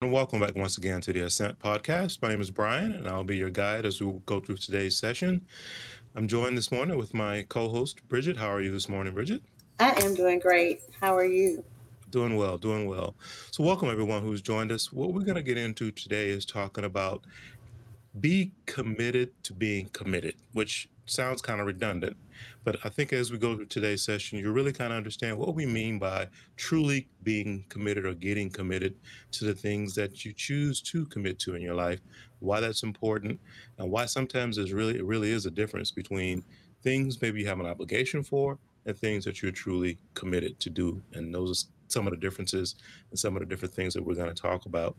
And welcome back once again to the Ascent Podcast. My name is Bryan, and I'll be your guide as we go through today's session. I'm joined this morning with my co host, Bridgit. How are you this morning, Bridgit? I am doing great. How are you? Doing well, doing well. So, welcome everyone who's joined us. What we're going to get into today is talking about be committed to being committed, which sounds kind of redundant, but I think as we go through today's session, you really kind of understand what we mean by truly being committed or getting committed to the things that you choose to commit to in your life, why that's important, and why sometimes there's really it really is a difference between things maybe you have an obligation for and things that you're truly committed to do. And those are some of the differences and some of the different things that we're going to talk about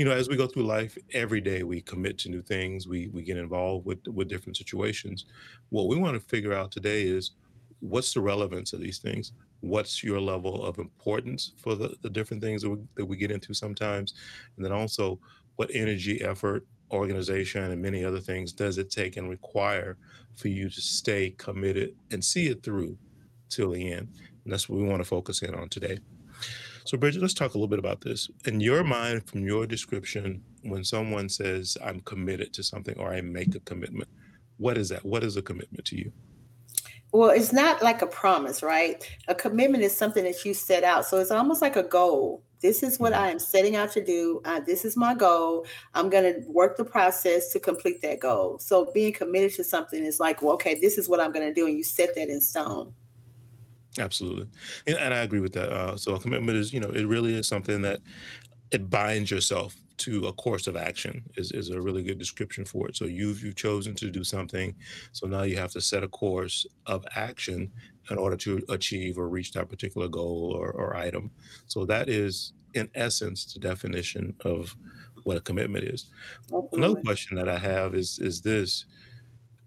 you know, as we go through life, every day we commit to new things. We we get involved with with different situations. What we want to figure out today is what's the relevance of these things. What's your level of importance for the, the different things that we, that we get into sometimes, and then also what energy, effort, organization, and many other things does it take and require for you to stay committed and see it through till the end. And that's what we want to focus in on today. So, Bridgit, let's talk a little bit about this. In your mind, from your description, when someone says, I'm committed to something or I make a commitment, what is that? What is a commitment to you? Well, it's not like a promise, right? A commitment is something that you set out. So it's almost like a goal. This is what mm-hmm. I am setting out to do. Uh, this is my goal. I'm going to work the process to complete that goal. So being committed to something is like, well, okay, this is what I'm going to do. And you set that in stone. Absolutely, and, and I agree with that. Uh, so a commitment is, you know, it really is something that it binds yourself to a course of action is, is a really good description for it. So you've you've chosen to do something, so now you have to set a course of action in order to achieve or reach that particular goal or, or item. So that is, in essence, the definition of what a commitment is. Another question that I have is is this: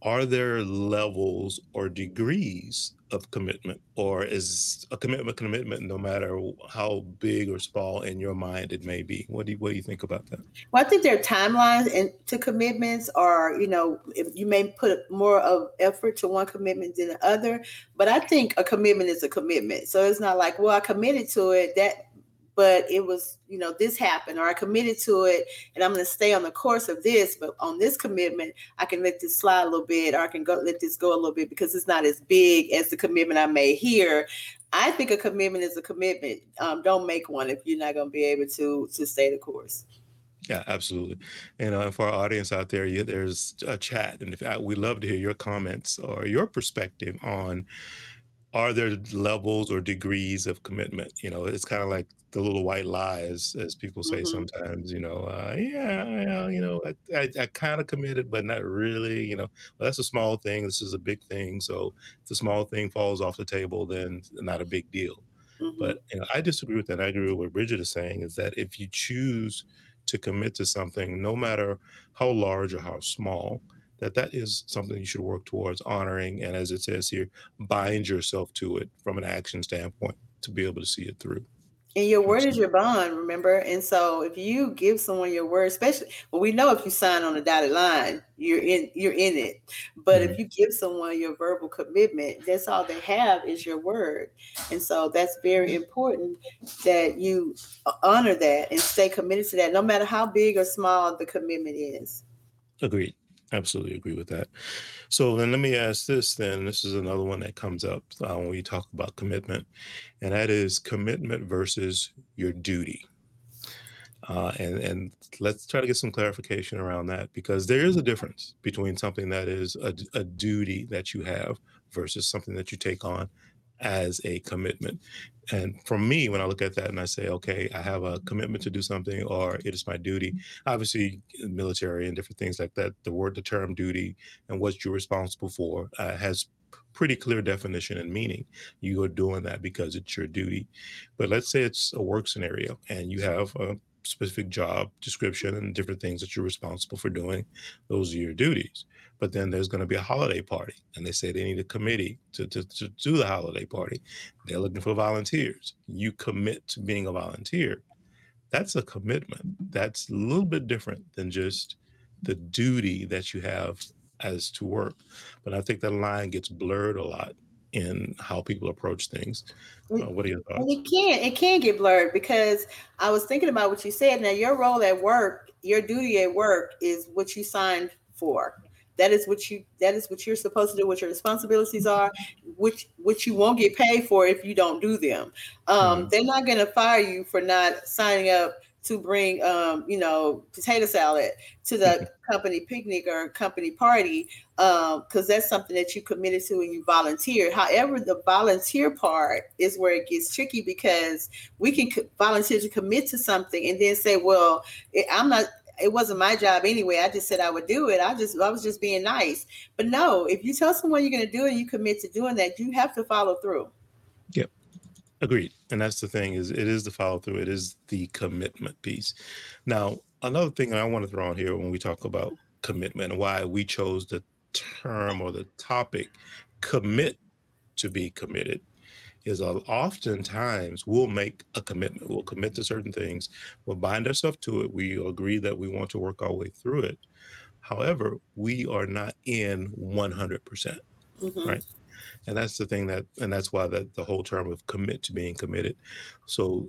Are there levels or degrees of commitment, or is a commitment a commitment no matter how big or small in your mind it may be? What do you, what do you think about that? Well, I think there are timelines and to commitments, or you know, you may put more of effort to one commitment than the other. But I think a commitment is a commitment, so it's not like, well, I committed to it. That but it was, you know, this happened, or I committed to it and I'm going to stay on the course of this. But on this commitment, I can let this slide a little bit, or I can go let this go a little bit because it's not as big as the commitment I made here. I think a commitment is a commitment. Um, don't make one if you're not going to be able to to stay the course. Yeah, absolutely. And uh, for our audience out there, you, there's a chat, and if, uh, we love to hear your comments or your perspective on are there levels or degrees of commitment? You know, it's kind of like the little white lies, as people say mm-hmm. sometimes. You know, uh, yeah, yeah, you know, I, I, I kind of committed, but not really. You know, well, that's a small thing. This is a big thing. So if the small thing falls off the table, then not a big deal. Mm-hmm. But you know, I disagree with that. I agree with what Bridgit is saying. Is that if you choose to commit to something, no matter how large or how small, that that is something you should work towards honoring and as it says here bind yourself to it from an action standpoint to be able to see it through and your word is your bond remember? And so if you give someone your word especially well we know if you sign on a dotted line you're in you're in it. But mm-hmm. if you give someone your verbal commitment that's all they have is your word. And so that's very important that you honor that and stay committed to that no matter how big or small the commitment is. Agreed Absolutely agree with that. So then let me ask this then. This is another one that comes up uh, when we talk about commitment, and that is commitment versus your duty. Uh, and and let's try to get some clarification around that because there is a difference between something that is a, a duty that you have versus something that you take on as a commitment. And for me, when I look at that and I say, okay, I have a commitment to do something or it is my duty, obviously, military and different things like that, the word, the term duty and what you're responsible for uh, has pretty clear definition and meaning. You are doing that because it's your duty. But let's say it's a work scenario and you have a specific job description and different things that you're responsible for doing. Those are your duties. But then there's going to be a holiday party, and they say they need a committee to, to, to do the holiday party. They're looking for volunteers. You commit to being a volunteer. That's a commitment. That's a little bit different than just the duty that you have as to work. But I think that line gets blurred a lot in how people approach things. Uh, what are your thoughts? it can it can get blurred because I was thinking about what you said. Now your role at work, your duty at work is what you signed for. That is what you that is what you're supposed to do, what your responsibilities are, which which you won't get paid for if you don't do them. Um, mm-hmm. they're not gonna fire you for not signing up to bring um, you know potato salad to the mm-hmm. company picnic or company party because um, that's something that you committed to and you volunteered however the volunteer part is where it gets tricky because we can co- volunteer to commit to something and then say well it, i'm not it wasn't my job anyway i just said i would do it i just i was just being nice but no if you tell someone you're going to do it you commit to doing that you have to follow through yep Agreed. And that's the thing is it is the follow through. It is the commitment piece. Now, another thing I want to throw on here when we talk about commitment and why we chose the term or the topic commit to be committed is oftentimes we'll make a commitment. We'll commit to certain things. We'll bind ourselves to it. We agree that we want to work our way through it. However, we are not in 100%, percent mm-hmm. right? and that's the thing that and that's why that the whole term of commit to being committed so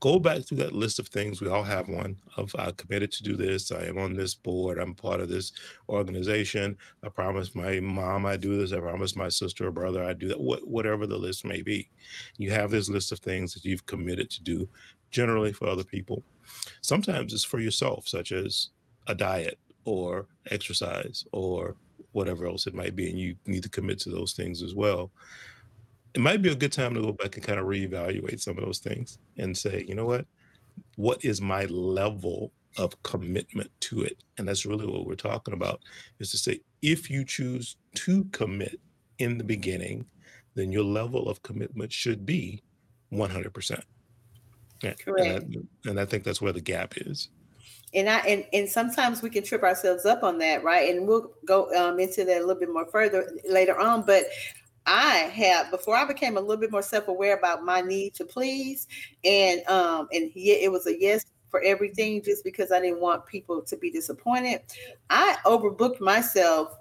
go back through that list of things we all have one of i committed to do this i am on this board i'm part of this organization i promised my mom i do this i promised my sister or brother i do that what, whatever the list may be you have this list of things that you've committed to do generally for other people sometimes it's for yourself such as a diet or exercise or whatever else it might be, and you need to commit to those things as well. It might be a good time to go back and kind of reevaluate some of those things and say, you know what, what is my level of commitment to it? And that's really what we're talking about is to say, if you choose to commit in the beginning, then your level of commitment should be 100%. Yeah. Correct. And I, and I think that's where the gap is and I and, and sometimes we can trip ourselves up on that, right? And we'll go um, into that a little bit more further later on. But I have before I became a little bit more self-aware about my need to please, and um, and yeah, it was a yes for everything just because I didn't want people to be disappointed. I overbooked myself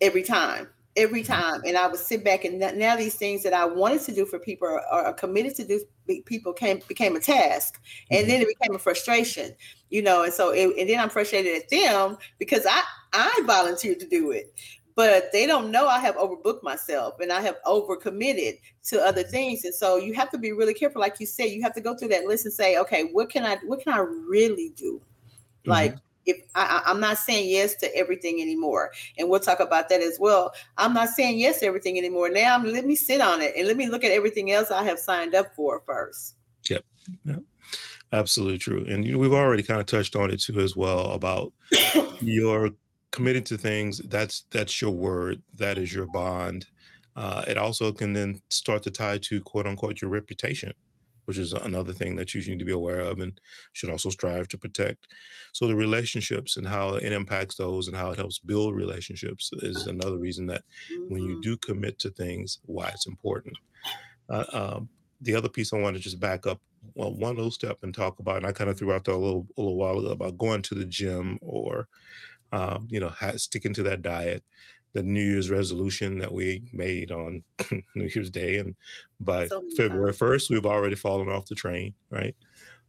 every time every time and i would sit back and now these things that i wanted to do for people or, or committed to do people came became a task and mm-hmm. then it became a frustration you know and so it, and then i'm frustrated at them because i i volunteered to do it but they don't know i have overbooked myself and i have overcommitted to other things and so you have to be really careful like you said you have to go through that list and say okay what can i what can i really do mm-hmm. like if I, I'm not saying yes to everything anymore, and we'll talk about that as well. I'm not saying yes to everything anymore. Now, I'm, let me sit on it and let me look at everything else I have signed up for first. Yep. yep. Absolutely true. And you know, we've already kind of touched on it too as well about your committing to things. That's that's your word. That is your bond. Uh, it also can then start to tie to quote unquote your reputation which is another thing that you need to be aware of and should also strive to protect. So the relationships and how it impacts those and how it helps build relationships is another reason that when you mm-hmm. do commit to things, why it's important. Uh, um, the other piece I want to just back up well, one little step and talk about, and I kind of threw out there a little, a little while ago about going to the gym or, um, you know, sticking to that diet the New Year's resolution that we made on New Year's Day, and by so February first, we've already fallen off the train. Right?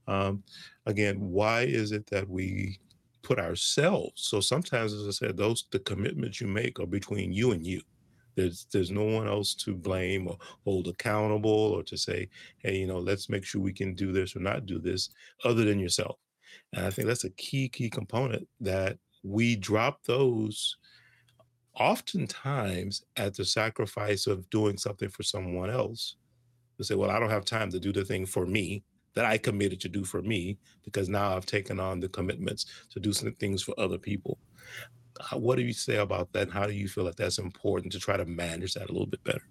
Um, again, why is it that we put ourselves? So sometimes, as I said, those the commitments you make are between you and you. There's there's no one else to blame or hold accountable or to say, hey, you know, let's make sure we can do this or not do this, other than yourself. And I think that's a key key component that we drop those oftentimes at the sacrifice of doing something for someone else to say, well, I don't have time to do the thing for me that I committed to do for me because now I've taken on the commitments to do some things for other people. What do you say about that? And how do you feel that that's important to try to manage that a little bit better?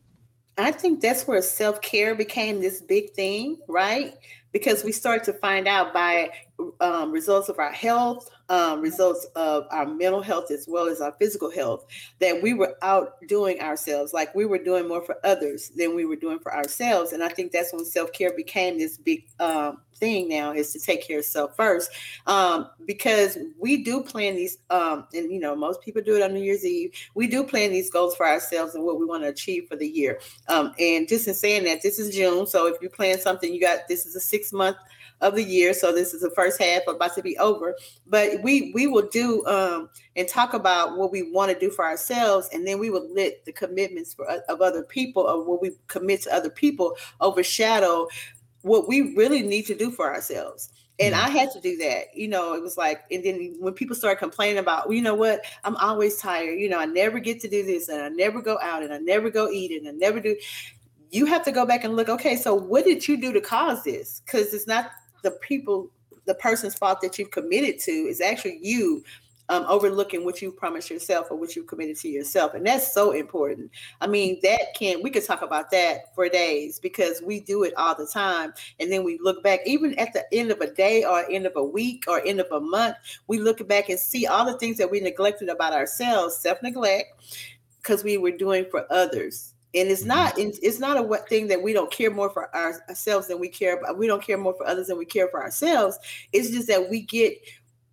I think that's where self care became this big thing, right? Because we start to find out by um, results of our health, um, results of our mental health as well as our physical health, that we were outdoing ourselves. Like we were doing more for others than we were doing for ourselves. And I think that's when self care became this big um, thing now is to take care of self first. Um, because we do plan these, um, and you know, most people do it on New Year's Eve. We do plan these goals for ourselves and what we want to achieve for the year. Um, and just in saying that, this is June. So if you plan something, you got this is a six month of the year. So this is the first half about to be over. But we we will do um, and talk about what we want to do for ourselves, and then we will let the commitments for of other people or what we commit to other people overshadow what we really need to do for ourselves. And mm-hmm. I had to do that. You know, it was like, and then when people start complaining about, well, you know what, I'm always tired. You know, I never get to do this, and I never go out, and I never go eat, and I never do. You have to go back and look. Okay, so what did you do to cause this? Because it's not the people, the person's fault that you've committed to. is actually you um, overlooking what you promised yourself or what you've committed to yourself. And that's so important. I mean, that can, we could talk about that for days because we do it all the time. And then we look back, even at the end of a day or end of a week or end of a month, we look back and see all the things that we neglected about ourselves, self neglect, because we were doing for others and it's not mm-hmm. it's not a thing that we don't care more for ourselves than we care about we don't care more for others than we care for ourselves. It's just that we get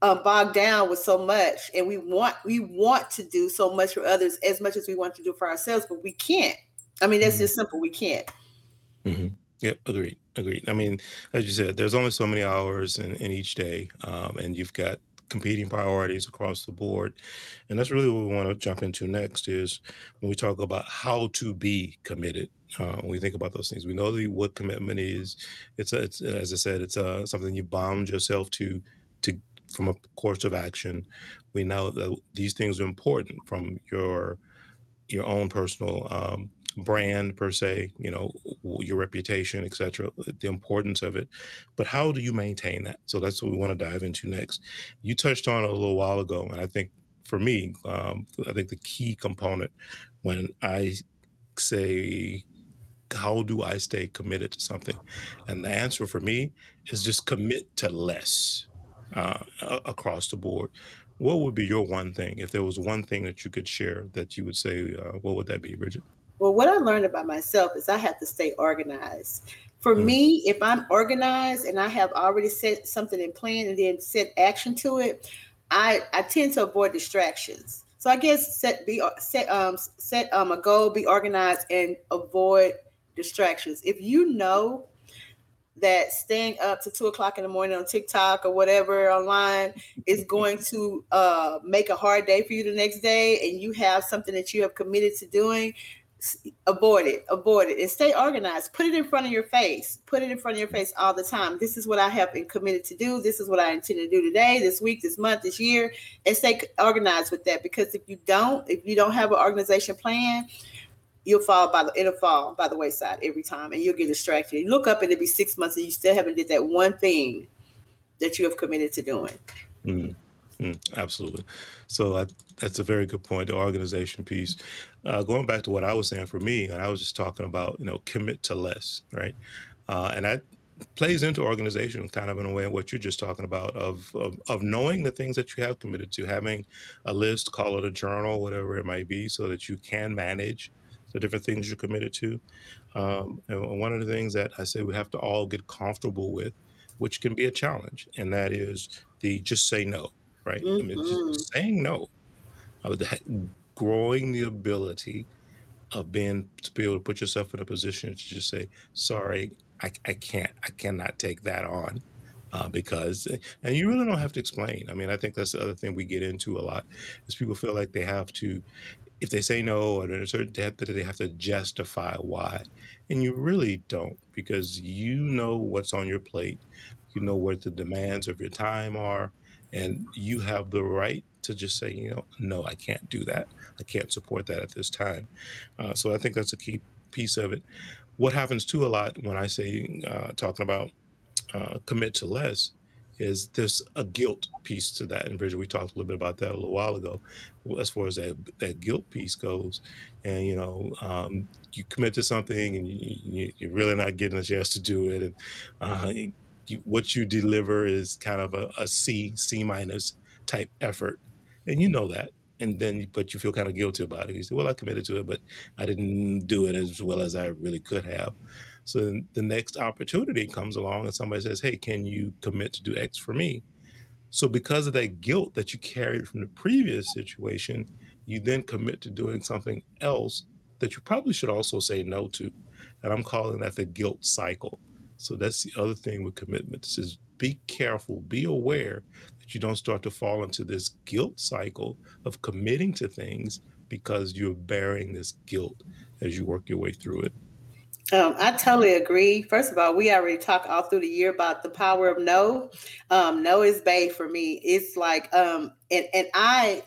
um, bogged down with so much and we want we want to do so much for others as much as we want to do for ourselves but we can't. I mean that's mm-hmm. just simple. We can't. Mm-hmm. yep. Agreed. Agreed. I mean as you said there's only so many hours in, in each day um, and you've got competing priorities across the board. And that's really what we want to jump into next is when we talk about how to be committed. Uh, when we think about those things, we know the, what commitment is. It's, a, it's as I said, it's a, something you bound yourself to to from a course of action. We know that these things are important from your your own personal um, brand per se, you know, your reputation, etc., the importance of it. But how do you maintain that? So that's what we want to dive into next. You touched on it a little while ago, and I think for me, um, I think the key component when I say how do I stay committed to something? And the answer for me is just commit to less uh, across the board. What would be your one thing? If there was one thing that you could share that you would say, uh, what would that be, Bridgit? Well, what I learned about myself is I have to stay organized. For mm. me, if I'm organized and I have already set something in plan and then set action to it, I, I tend to avoid distractions. So I guess set be set um set um a goal, be organized, and avoid distractions. If you know that staying up to two o'clock in the morning on TikTok or whatever online is going to uh, make a hard day for you the next day, and you have something that you have committed to doing, avoid it avoid it and stay organized. Put it in front of your face. Put it in front of your face all the time. This is what i have been committed to do. This is what i intend to do today this week this month this year and stay organized with that because if you don't if you don't have an organization plan you'll fall by the it'll fall by the wayside every time and you'll get distracted. You look up and it'll be six months and you still haven't did that one thing that you have committed to doing. Mm. Mm, absolutely. So I, that's a very good point. The organization piece. Uh, going back to what I was saying for me, and I was just talking about, you know, commit to less, right? Uh, and that plays into organization kind of in a way what you're just talking about of, of, of knowing the things that you have committed to having a list call it a journal whatever it might be so that you can manage the different things you're committed to um, and one of the things that i say we have to all get comfortable with which can be a challenge and that is the just say no right? Mm-hmm. I mean, mm-hmm. saying no, growing the ability of being to be able to put yourself in a position to just say, sorry, I, I can't, I cannot take that on. Uh, because and you really don't have to explain. I mean, I think that's the other thing we get into a lot is people feel like they have to, if they say no or at a certain depth, that they have to justify why, and you really don't because you know what's on your plate, you know what the demands of your time are, and you have the right to just say, you know, no, I can't do that. I can't support that at this time. Uh, so I think that's a key piece of it. What happens too a lot when I say uh, talking about uh, commit to less is there's a guilt piece to that. And Bridgit, we talked a little bit about that a little while ago, as far as that that guilt piece goes. And you know, um, you commit to something and you, are really not getting a chance to do it, and uh, what you deliver is kind of a, a C, C minus type effort, and you know that. And then, but you feel kind of guilty about it. You say, "Well, I committed to it, but I didn't do it as well as I really could have." So the next opportunity comes along, and somebody says, "Hey, can you commit to do X for me?" So because of that guilt that you carried from the previous situation, you then commit to doing something else that you probably should also say no to. And I'm calling that the guilt cycle. So that's the other thing with commitments is be careful, be aware that you don't start to fall into this guilt cycle of committing to things because you're bearing this guilt as you work your way through it. Um, I totally agree. First of all, we already talked all through the year about the power of no. Um, no is bay for me. It's like, um, and and I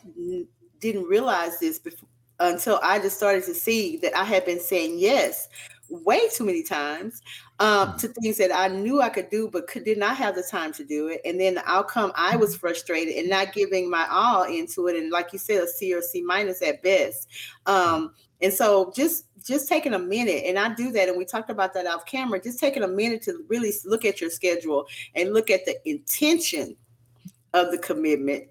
didn't realize this before until I just started to see that I had been saying yes way too many times um, mm-hmm. to things that I knew I could do, but could, did not have the time to do it. And then the outcome, I was mm-hmm. frustrated and not giving my all into it. And like you said, a C or C minus at best. Um, and so just just taking a minute, and I do that, and we talked about that off camera. Just taking a minute to really look at your schedule and look at the intention of the commitment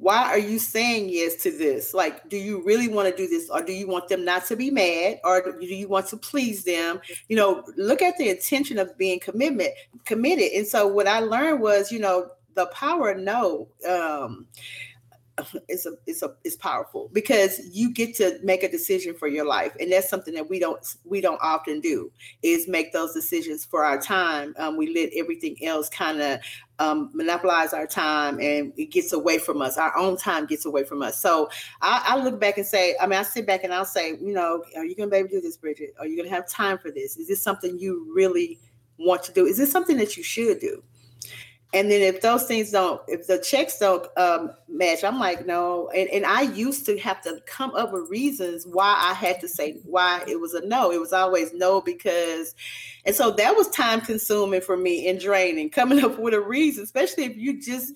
why are you saying yes to this? Like, do you really want to do this, or do you want them not to be mad, or do you want to please them? You know, look at the intention of being commitment committed. And so, what I learned was, you know, the power no. Um, it's a it's a it's powerful because you get to make a decision for your life. And that's something that we don't we don't often do is make those decisions for our time. Um, we let everything else kind of um, monopolize our time and it gets away from us. Our own time gets away from us. So I, I look back and say i mean i sit back and i'll say you know are you gonna be able to do this bridgit? Are you gonna have time for this? Is this something you really want to do? Is this something that you should do and then if those things don't, if the checks don't um, match, I'm like, no. And, and I used to have to come up with reasons why I had to say why it was a no. It was always no because, and so that was time consuming for me and draining. Coming up with a reason, especially if you just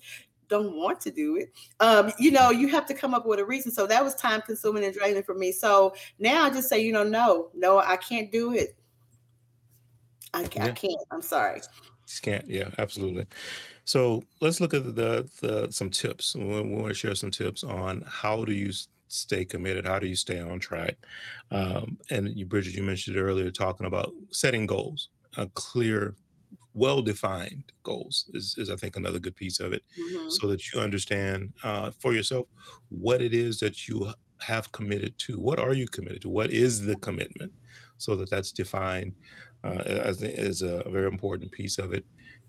don't want to do it. Um, you know, you have to come up with a reason. So that was time consuming and draining for me. So now I just say, you know, no, no, I can't do it. I, yeah. I can't. I'm sorry. Just can't. Yeah, absolutely. So let's look at the, the some tips. We, we want to share some tips on how do you stay committed? How do you stay on track? Um, and you, Bridgit, you mentioned earlier talking about setting goals, a clear, well-defined goals is, is I think another good piece of it, mm-hmm. so that you understand uh, for yourself what it is that you have committed to. What are you committed to? What is the commitment? So that that's defined uh, as, as a very important piece of it.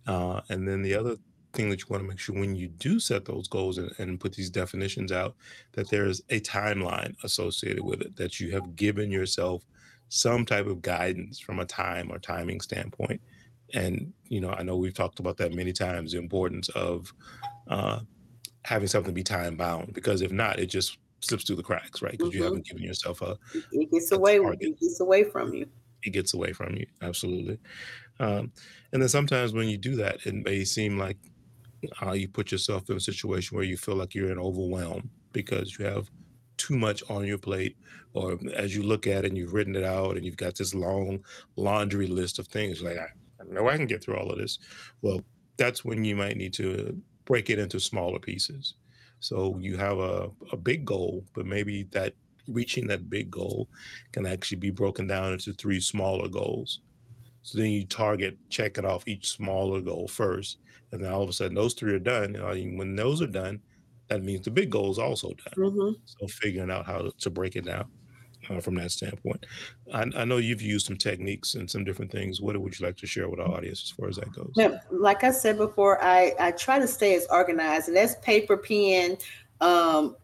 Uh, and then the other thing that you want to make sure when you do set those goals and, and, put these definitions out, that there's a timeline associated with it, that you have given yourself some type of guidance from a time or timing standpoint. And, you know, I know we've talked about that many times the importance of uh, having something be time bound, because if not, it just slips through the cracks, right? Because mm-hmm. you haven't given yourself a. It gets away. It gets away from you. It gets away from you. Absolutely. Um, and then sometimes when you do that, it may seem like uh, you put yourself in a situation where you feel like you're in overwhelm because you have too much on your plate, or as you look at it and you've written it out and you've got this long laundry list of things, like I, I know I can get through all of this. Well, that's when you might need to break it into smaller pieces. So you have a, a big goal, but maybe that reaching that big goal can actually be broken down into three smaller goals. So then you target, check it off each smaller goal first. And then all of a sudden, those three are done. And when those are done, that means the big goal is also done. Mm-hmm. So figuring out how to, break it down uh, from that standpoint. I, I, know you've used some techniques and some different things. What would you like to share with our audience as far as that goes? Yeah, like I said before, I, I try to stay as organized, and that's paper, pen, um,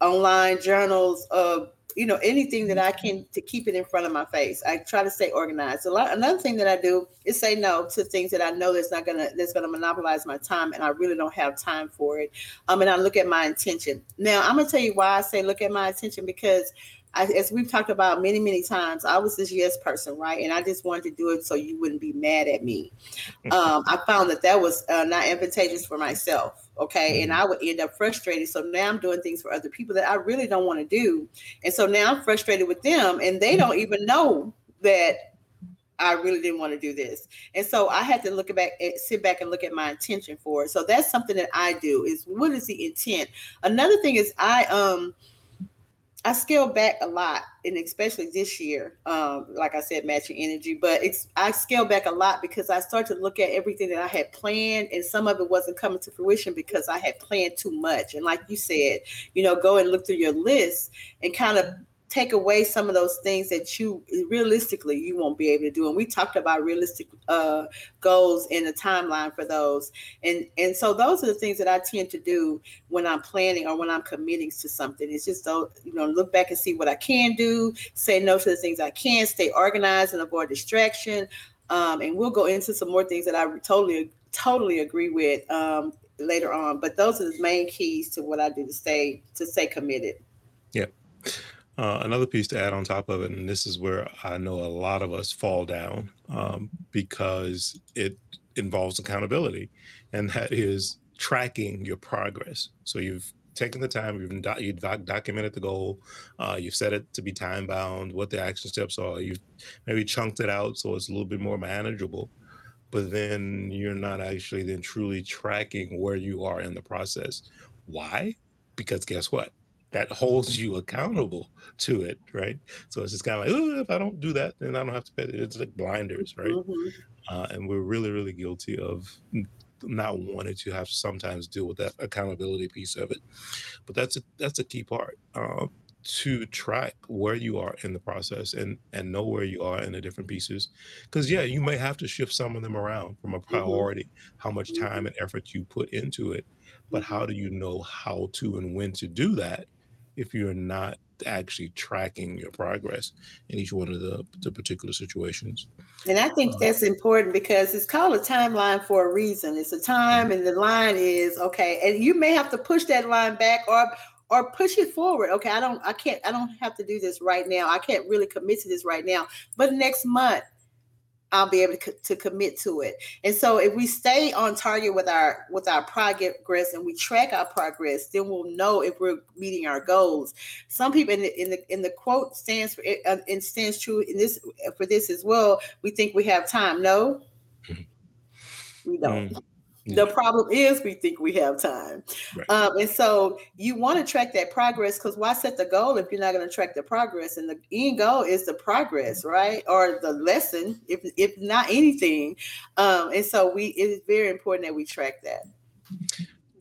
online journals, uh, you know anything that I can to keep it in front of my face. I try to stay organized. A lot. Another thing that I do is say no to things that I know that's not gonna that's gonna monopolize my time, and I really don't have time for it. Um, and I look at my intention. Now I'm gonna tell you why I say look at my intention because I, as we've talked about many, many times, I was this yes person, right? And I just wanted to do it so you wouldn't be mad at me. Um, I found that that was uh, not advantageous for myself. Okay. And mm-hmm. I would end up frustrated. So now I'm doing things for other people that I really don't want to do. And so now I'm frustrated with them and they don't even know that I really didn't want to do this. And so I had to look back, eh, sit back and look at my intention for it. So that's something that I do is what is the intent? Another thing is I um I scaled back a lot, and especially this year, um, like I said, matching energy. But it's I scaled back a lot because I started to look at everything that I had planned, and some of it wasn't coming to fruition because I had planned too much. And like you said, you know, go and look through your list and kind of take away some of those things that you realistically you won't be able to do. And we talked about realistic uh, goals and a timeline for those. And and so those are the things that i tend to do when i'm planning or when i'm committing to something. It's just don't you know look back and see what i can do say no to the things i can stay organized and avoid distraction. Um, and we'll go into some more things that i totally totally agree with um, later on. But those are the main keys to what i do to stay to stay committed. Yeah uh, another piece to add on top of it, and this is where I know a lot of us fall down um, because it involves accountability, and that is tracking your progress. So you've taken the time, you've, you've doc- documented the goal, uh, you've set it to be time bound, what the action steps are, you've maybe chunked it out so it's a little bit more manageable. But then you're not actually then truly tracking where you are in the process. Why? Because guess what? That holds you accountable to it, right? So it's just kind of like, if I don't do that, then I don't have to pay. It's like blinders, right? Mm-hmm. Uh, and we're really, really guilty of not wanting to have to sometimes deal with that accountability piece of it. But that's a that's a key part uh, to track where you are in the process and and know where you are in the different pieces. Because yeah, you may have to shift some of them around from a mm-hmm. priority, mm-hmm. how much time mm-hmm. and effort you put into it. But mm-hmm. how do you know how to and when to do that? If you're not actually tracking your progress in each one of the, the particular situations. And I think uh, that's important because it's called a timeline for a reason. It's a time and the line is okay. And you may have to push that line back or or push it forward. Okay, I don't I can't I don't have to do this right now. I can't really commit to this right now. But next month I'll be able to, to commit to it. And so if we stay on target with our with our progress and we track our progress, then we'll know if we're meeting our goals. Some people in the in the, in the quote stands for uh, and stands true in this for this as well. We think we have time. No, mm-hmm. we don't. Mm. The problem is we think we have time. Right. Um, and so you want to track that progress because why set the goal if you're not going to track the progress? And the end goal is the progress, right? Or the lesson, if if not anything. Um, and so we it is very important that we track that.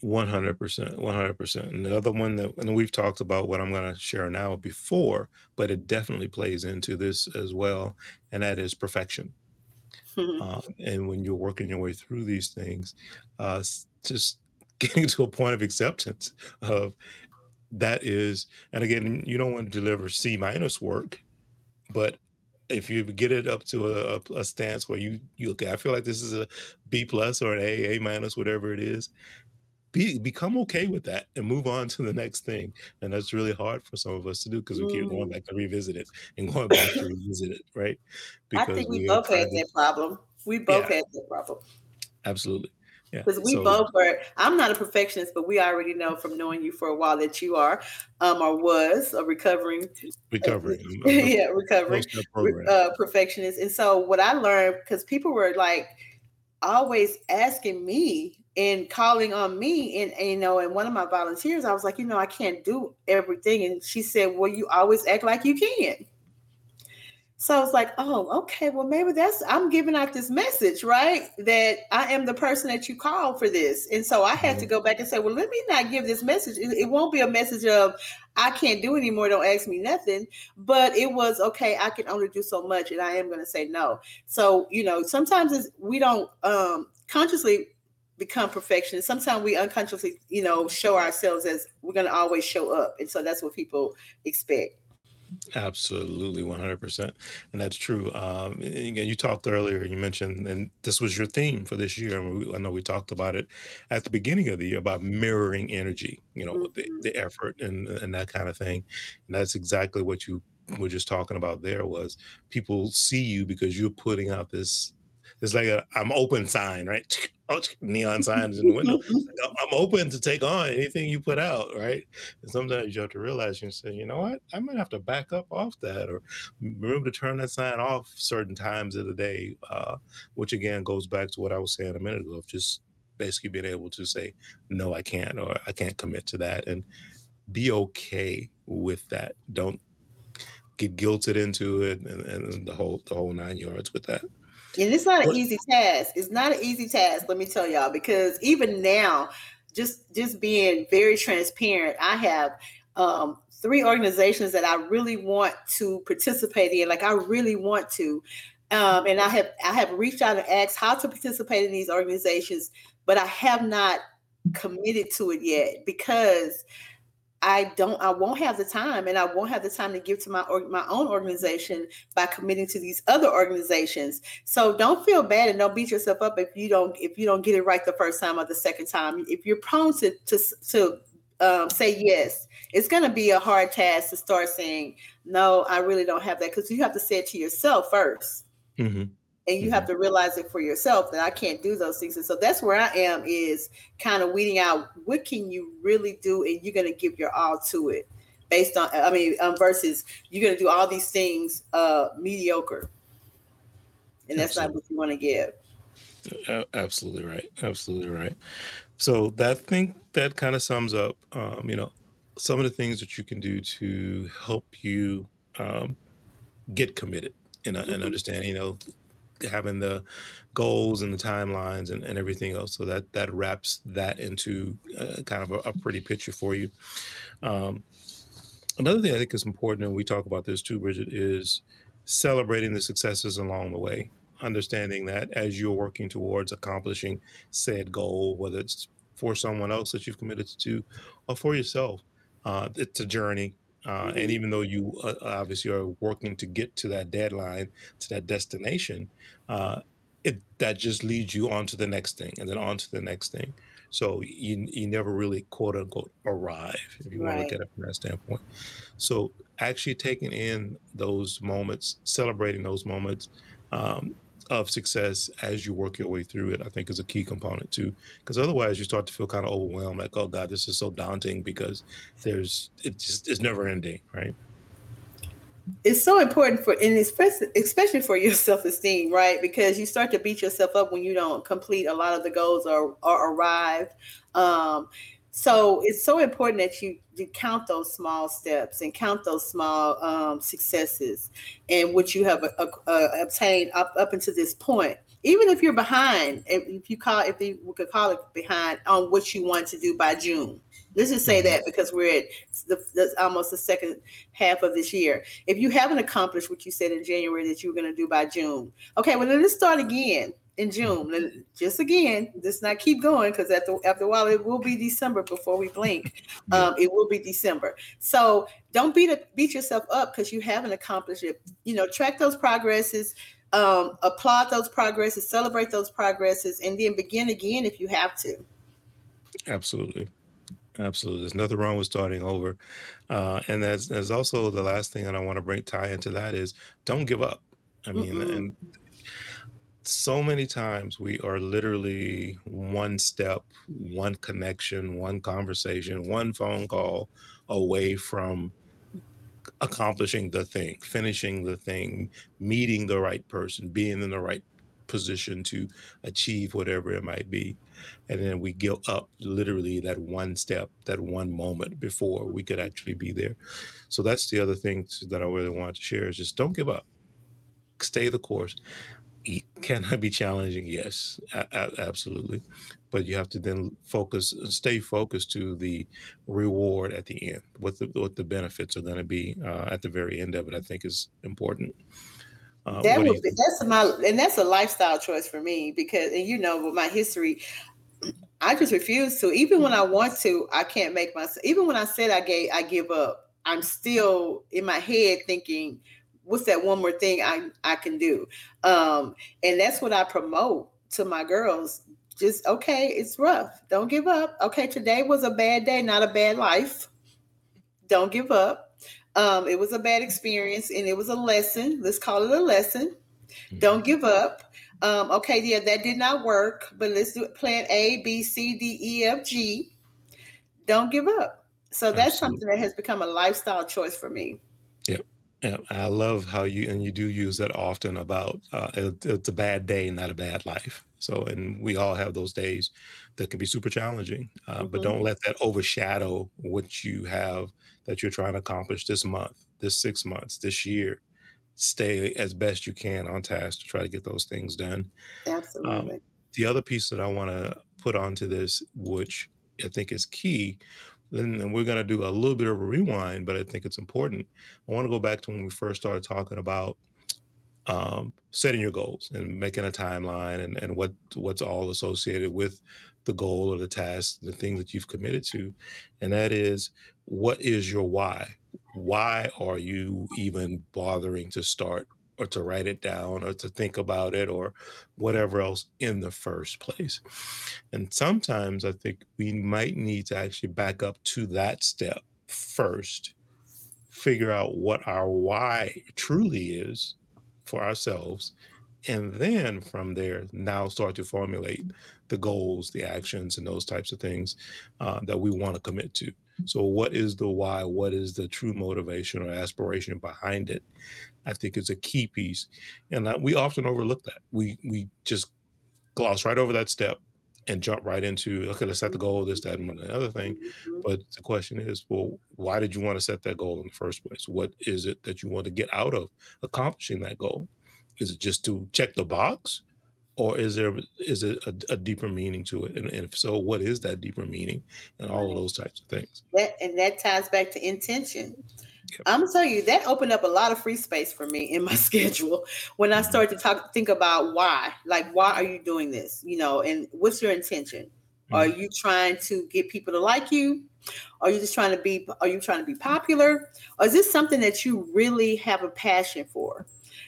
One hundred percent, one hundred percent. And the other one that and we've talked about what I'm going to share now before, but it definitely plays into this as well, and that is perfection. Uh, and when you're working your way through these things, uh, just getting to a point of acceptance of that is, and again, you don't want to deliver C minus work, but if you get it up to a, a, stance where you you okay, I feel like this is a B plus or an A, A minus, whatever it is, be become okay with that and move on to the next thing. And that's really hard for some of us to do because we keep going mm. back to revisit it and going back to revisit it, right? Because I think we, we both had that problem. We both yeah. had that problem. Absolutely. Yeah. Because we so, both were, I'm not a perfectionist, but we already know from knowing you for a while that you are um, or was a recovering recovering. yeah, recovering uh, perfectionist. And so what I learned, because people were like always asking me and calling on me and, and, you know and one of my volunteers i was like you know i can't do everything and she said well you always act like you can so I was like, oh, okay, well, maybe that's I'm giving out this message, right? That I am the person that you call for this. And so I had to mm-hmm. go back and say, well, let me not give this message. It, it won't be a message of I can't do anymore, don't ask me nothing. But it was okay, I can only do so much, and I am gonna say no. So, you know, sometimes we don't um consciously become perfectionists. Sometimes we unconsciously, you know, show ourselves as we're going to always show up. And so that's what people expect. Absolutely, 100%. And that's true. Um, again, you talked earlier, you mentioned, and this was your theme for this year. and I know we talked about it at the beginning of the year about mirroring energy, you know, mm-hmm. the, the effort and, and that kind of thing. And that's exactly what you were just talking about there was people see you because you're putting out this it's like a I'm open sign, right? Oh, neon signs in the window. I'm open to take on anything you put out, right? And sometimes you have to realize you say, you know what, I might have to back up off that, or remember to turn that sign off certain times of the day, uh, which again goes back to what I was saying a minute ago of just basically being able to say, no, I can't, or I can't commit to that, and be okay with that. Don't get guilted into it and, and the whole the whole nine yards with that. And it's not an easy task. It's not an easy task, let me tell y'all, because even now, just just being very transparent, I have um, three organizations that I really want to participate in. Like I really want to. Um, and I have I have reached out and asked how to participate in these organizations, but I have not committed to it yet because I don't I won't have the time and I won't have the time to give to my or, my own organization by committing to these other organizations. So don't feel bad and don't beat yourself up if you don't if you don't get it right the first time or the second time. If you're prone to to to um, say yes, it's going to be a hard task to start saying no. I really don't have that because you have to say it to yourself 1st mm-hmm and you have mm-hmm. to realize it for yourself that I can't do those things. And so that's where I am is kind of weeding out what can you really do, and you're going to give your all to it, based on I mean um, versus you're going to do all these things uh, mediocre, and that's Absolutely. not what you want to give. Absolutely right. Absolutely right. So that thing that kind of sums up, um, you know, some of the things that you can do to help you um, get committed and, and mm-hmm. understand, you know, having the goals and the timelines and, and everything else. So that that wraps that into uh, kind of a, a, pretty picture for you. Um, another thing I think is important, and we talk about this too, Bridgit, is celebrating the successes along the way. Understanding that as you're working towards accomplishing said goal, whether it's for someone else that you've committed to, or for yourself, uh, it's a journey. Uh, and mm-hmm. even though you uh, obviously are working to get to that deadline, to that destination, uh, it that just leads you on to the next thing and then on to the next thing. So you you never really quote unquote arrive if you right. want to look at it from that standpoint. So actually taking in those moments, celebrating those moments um, of success as you work your way through it, I think is a key component too. Because otherwise you start to feel kind of overwhelmed, like, oh God, this is so daunting because there's it just it's never ending, right? it's so important for and especially especially for your self-esteem right because you start to beat yourself up when you don't complete a lot of the goals or, or arrive um, so it's so important that you, you count those small steps and count those small um, successes and what you have uh, uh, obtained up, up until this point. Even if you're behind if you call if you could call it behind on what you want to do by june. Let's just say that because we're at the, almost the second half of this year. If you haven't accomplished what you said in January that you were going to do by June, okay, well, then let's start again in June. Just again, let's not keep going because after, after a while, it will be December before we blink. Um, it will be December. So don't beat, a, beat yourself up because you haven't accomplished it. You know, track those progresses. Um, applaud those progresses, celebrate those progresses, and then begin again if you have to. Absolutely. Absolutely. There's nothing wrong with starting over. Uh, and there's, there's also the last thing that I want to bring tie into that is don't give up. I mean, mm-hmm. and so many times we are literally one step, one connection, one conversation, one phone call away from accomplishing the thing, finishing the thing, meeting the right person, being in the right position to achieve whatever it might be. And then we get up literally that one step, that one moment before we could actually be there. So that's the other thing that I really want to share is just don't give up. Stay the course. Can I be challenging? Yes, absolutely. But you have to then focus, stay focused to the reward at the end. What the what the benefits are going to be uh, at the very end of it, I think is important. Uh, that would be, that's my and that's a lifestyle choice for me because and you know with my history, I just refuse to. Even when I want to, I can't make myself. Even when I said I gave, I give up. I'm still in my head thinking, "What's that one more thing I I can do?" Um, and that's what I promote to my girls. Just okay, it's rough. Don't give up. Okay, today was a bad day, not a bad life. Don't give up. Um, it was a bad experience and it was a lesson. Let's call it a lesson. Mm-hmm. Don't give up. Um, okay, yeah, that did not work, but let's do it. plan A, B, C, D, E, F, G. Don't give up. So that's Absolutely. something that has become a lifestyle choice for me. Yeah, I love how you and you do use that often about uh, it, it's a bad day, not a bad life. So, and we all have those days that can be super challenging, uh, mm-hmm. but don't let that overshadow what you have that you're trying to accomplish this month, this six months, this year. Stay as best you can on task to try to get those things done. Um, Absolutely. Um, the other piece that I want to put onto this, which I think is key, and we're going to do a little bit of a rewind, but I think it's important. I want to go back to when we first started talking about um, setting your goals and making a timeline and, and what what's all associated with the goal or the task, the thing that you've committed to. And that is what is your why? Why are you even bothering to start or to write it down or to think about it or whatever else in the first place. And sometimes I think we might need to actually back up to that step first, figure out what our why truly is for ourselves. And then from there, now start to formulate the goals, the actions, and those types of things uh, that we want to commit to. So, what is the why? What is the true motivation or aspiration behind it? I think is a key piece, and we often overlook that. We we just gloss right over that step and jump right into okay, let's set the goal, this, that, and another thing. Mm-hmm. But the question is, well, why did you want to set that goal in the first place? What is it that you want to get out of accomplishing that goal? Is it just to check the box? or is there is it a, a deeper meaning to it and, and, if so what is that deeper meaning and all of those types of things that, and that ties back to intention yep. i'm gonna tell you that opened up a lot of free space for me in my schedule when i mm-hmm. started to talk think about why like why are you doing this you know and what's your intention mm-hmm. are you trying to get people to like you are you just trying to be are you trying to be popular or is this something that you really have a passion for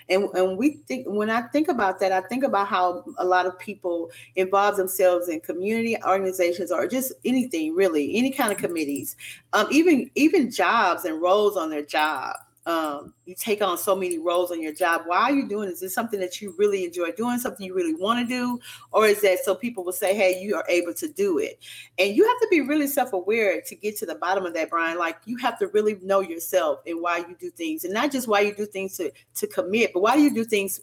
and, and we think when I think about that, I think about how a lot of people involve themselves in community organizations or just anything really, any kind of committees, um, even even jobs and roles on their job um, you take on so many roles on your job. Why are you doing? Is this something that you really enjoy doing? Something you really want to do, or is that so people will say, "Hey, you are able to do it"? And you have to be really self-aware to get to the bottom of that, Bryan. Like you have to really know yourself and why you do things, and not just why you do things to to commit, but why you do things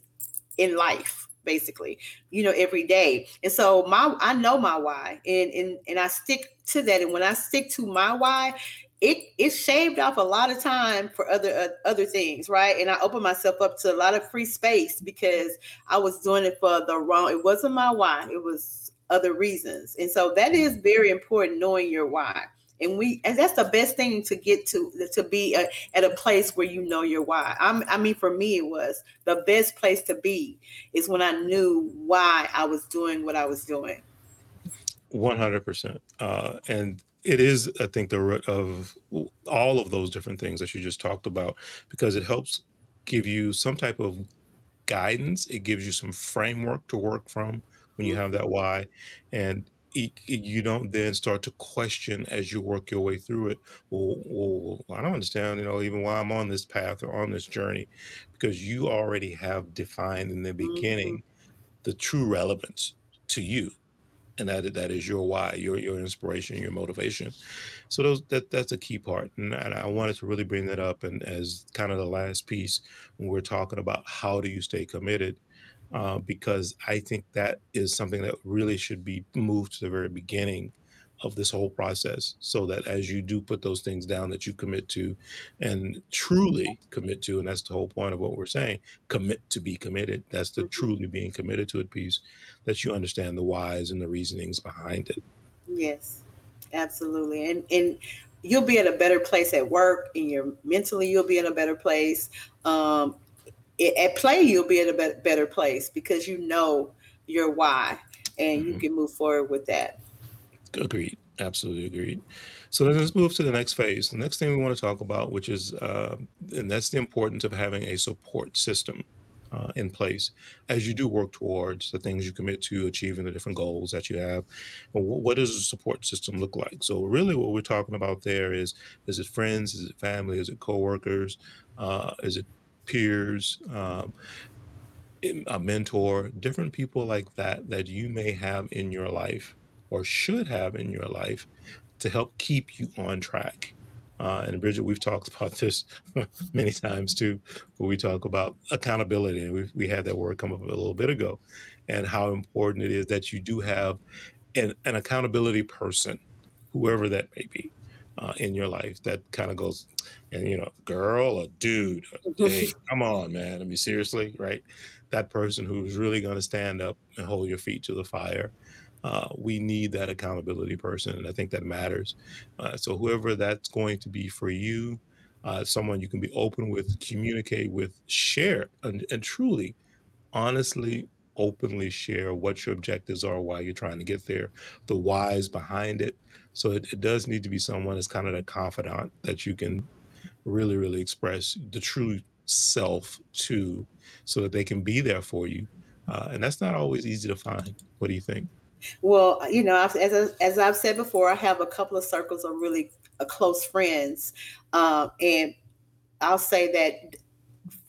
in life basically you know every day and so my i know my why and and and i stick to that and when i stick to my why it it shaved off a lot of time for other uh, other things, right? And I opened myself up to a lot of free space because I was doing it for the wrong. It wasn't my why. It was other reasons, and so that is very important knowing your why. And we and that's the best thing to get to to be a, at a place where you know your why. I'm, I mean, for me, it was the best place to be is when I knew why I was doing what I was doing. One hundred percent, uh, and it is i think the root of all of those different things that you just talked about because it helps give you some type of guidance. It gives you some framework to work from when you have that why. And it, it, you don't then start to question as you work your way through it well, well i don't understand you know even why i'm on this path or on this journey. Because you already have defined in the beginning mm-hmm. the true relevance to you and that that is your why, your your inspiration, your motivation. So those that that's a key part, and, and I wanted to really bring that up and as kind of the last piece when we're talking about how do you stay committed, uh, because I think that is something that really should be moved to the very beginning of this whole process so that as you do put those things down that you commit to and truly commit to and that's the whole point of what we're saying commit to be committed that's the mm-hmm. truly being committed to it piece that you understand the whys and the reasonings behind it yes absolutely and and you'll be in a better place at work and you're mentally you'll be in a better place um at play you'll be in a better place because you know your why and mm-hmm. you can move forward with that Agreed. Absolutely agreed. So let's move to the next phase. The next thing we want to talk about, which is, uh, and that's the importance of having a support system uh, in place as you do work towards the things you commit to achieving the different goals that you have. What does a support system look like? So really, what we're talking about there is: is it friends? Is it family? Is it coworkers? Uh, is it peers? Um, a mentor, different people like that that you may have in your life or should have in your life to help keep you on track. Uh, and Bridgit, we've talked about this many times too, where we talk about accountability. And we, we had that word come up a little bit ago, and how important it is that you do have an, an accountability person, whoever that may be, uh, in your life that kind of goes, and you know, girl or dude, hey, come on, man. I mean, seriously, right? That person who's really going to stand up and hold your feet to the fire uh, we need that accountability person, and I think that matters. Uh, so whoever that's going to be for you, uh, someone you can be open with, communicate with, share, and, and truly, honestly, openly share what your objectives are, why you're trying to get there, the whys behind it. So it, it does need to be someone that's kind of a confidant that you can really, really express the true self to, so that they can be there for you. Uh, and that's not always easy to find. What do you think? Well, you know, as as I've said before, I have a couple of circles of really uh, close friends, um, and I'll say that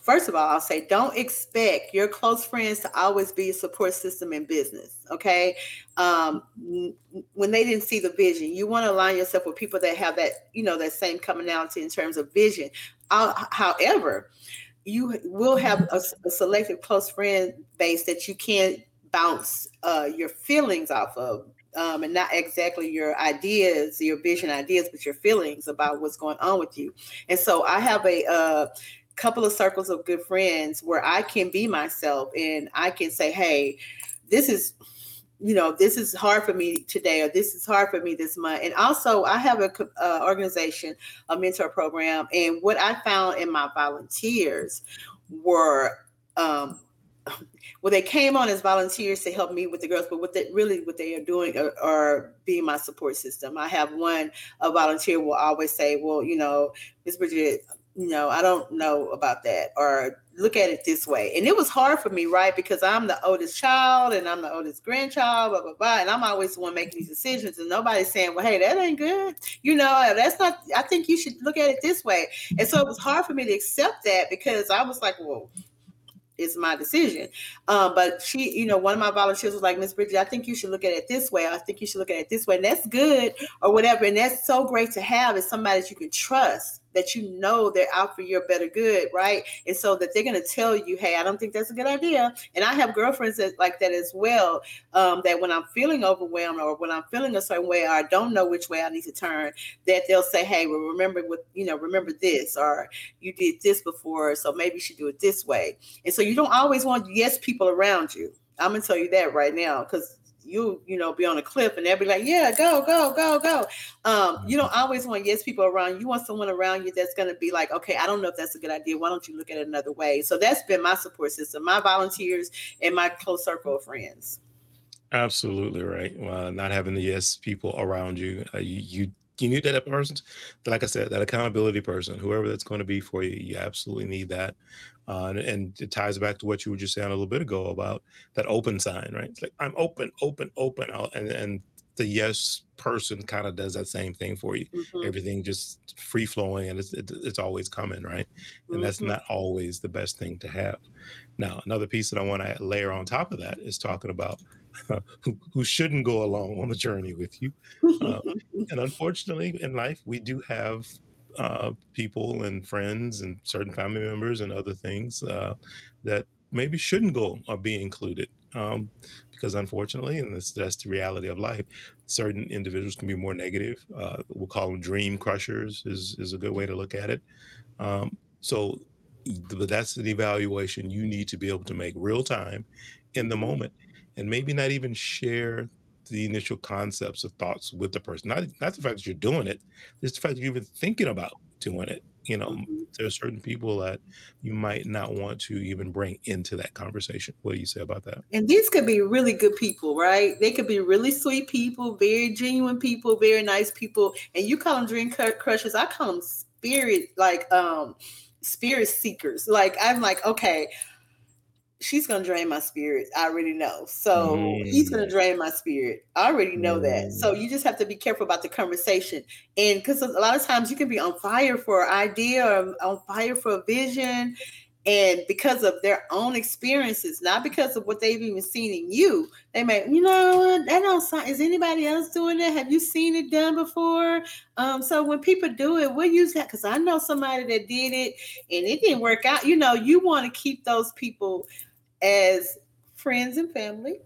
first of all, I'll say don't expect your close friends to always be a support system in business. Okay, um, when they didn't see the vision, you want to align yourself with people that have that you know that same commonality in terms of vision. Uh, however, you will have a, a selective close friend base that you can't bounce uh, your feelings off of um, and not exactly your ideas, your vision ideas, but your feelings about what's going on with you. And so I have a, uh, couple of circles of good friends where I can be myself and I can say, hey, this is you know this is hard for me today or this is hard for me this month and also i have a uh, organization a mentor program and what i found in my volunteers were um, well, they came on as volunteers to help me with the girls, but what they really what they are doing are, are being my support system. I have one a volunteer will always say, "Well, you know, Miss Bridgit, you know, I don't know about that," or look at it this way. And it was hard for me, right? Because I'm the oldest child and I'm the oldest grandchild, blah, blah, blah. And I'm always the one making these decisions. And nobody's saying, well, hey, that ain't good. You know, uh, that's not, I think you should look at it this way. And so it was hard for me to accept that because I was like, well, it's my decision. Um, but she, you know, one of my volunteers was like, Miss Bridgit, I think you should look at it this way. I think you should look at it this way. And that's good or whatever. And that's so great to have is somebody that you can trust that you know they're out for your better good, right? And so that they're going to tell you, hey, I don't think that's a good idea. And I have girlfriends that like that as well. Um, that when I'm feeling overwhelmed or when I'm feeling a certain way or I don't know which way I need to turn, that they'll say, hey, well, remember what you know, remember this, or you did this before, so maybe you should do it this way. And so you don't always want yes people around you. I'm gonna tell you that right now because you you know be on a cliff and they'll be like yeah go go go go. Um you don't always want yes people around. You want someone around you that's going to be like okay i don't know if that's a good idea. Why don't you look at it another way? So that's been my support system my volunteers and my close circle of friends. Absolutely right. Well not having the yes people around you uh, you, you you need that person like i said that accountability person whoever that's going to be for you you absolutely need that uh, and, and, it ties back to what you were just saying a little bit ago about that open sign, right? It's like I'm open, open, open, and and the yes person kind of does that same thing for you. Mm-hmm. Everything just free flowing, and it's it, it's always coming, right? And mm-hmm. that's not always the best thing to have. Now, another piece that I want to layer on top of that is talking about who, who shouldn't go along on the journey with you. Uh, and unfortunately, in life, we do have uh, people and friends and certain family members and other things uh, that maybe shouldn't go or be included. Um, because unfortunately, and that's, that's the reality of life, certain individuals can be more negative. Uh, we'll call them dream crushers is, is a good way to look at it. Um, so but that's an evaluation you need to be able to make real time in the moment and maybe not even share the initial concepts or thoughts with the person. Not not the fact that you're doing it, just the fact that you're even thinking about doing it. You know, mm-hmm. there are certain people that you might not want to even bring into that conversation. What do you say about that? And these could be really good people, right? They could be really sweet people, very genuine people, very nice people. And you call them dream crushers. I call them spirit, like um spirit seekers. Like I'm like, okay, she's gonna drain my spirit. I already know. So mm. he's gonna mm. drain my spirit. I already know mm. that. So you just have to be careful about the conversation. And because a lot of times you can be on fire for an idea or on fire for a vision. and because of their own experiences, not because of what they've even seen in you, they may, you know, that don't sound, is anybody else doing that? Have you seen it done before? Um, so when people do it, we'll use that because I know somebody that did it and it didn't work out. You know, you want to keep those people as friends and family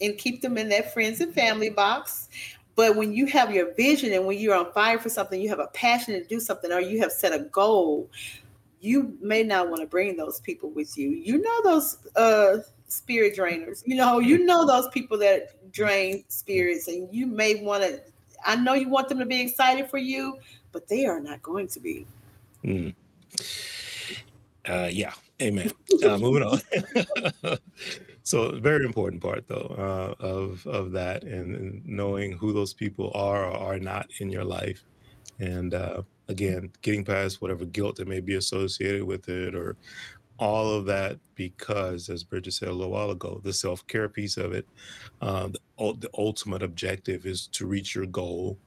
and keep them in that friends and family box. But when you have your vision and when you're on fire for something, you have a passion to do something, or you have set a goal, you may not want to bring those people with you. You know those uh spirit drainers. You know, you know those people that drain spirits, and you may want to. I know you want them to be excited for you, but they are not going to be. Mm. Uh, yeah, amen. Uh, moving on. so, very important part though uh, of of that, and, and, knowing who those people are or are not in your life, and uh, again, getting past whatever guilt that may be associated with it or all of that because, as Bridgit said a little while ago, the self care piece of it, uh, the, the, ultimate objective is to reach your goal.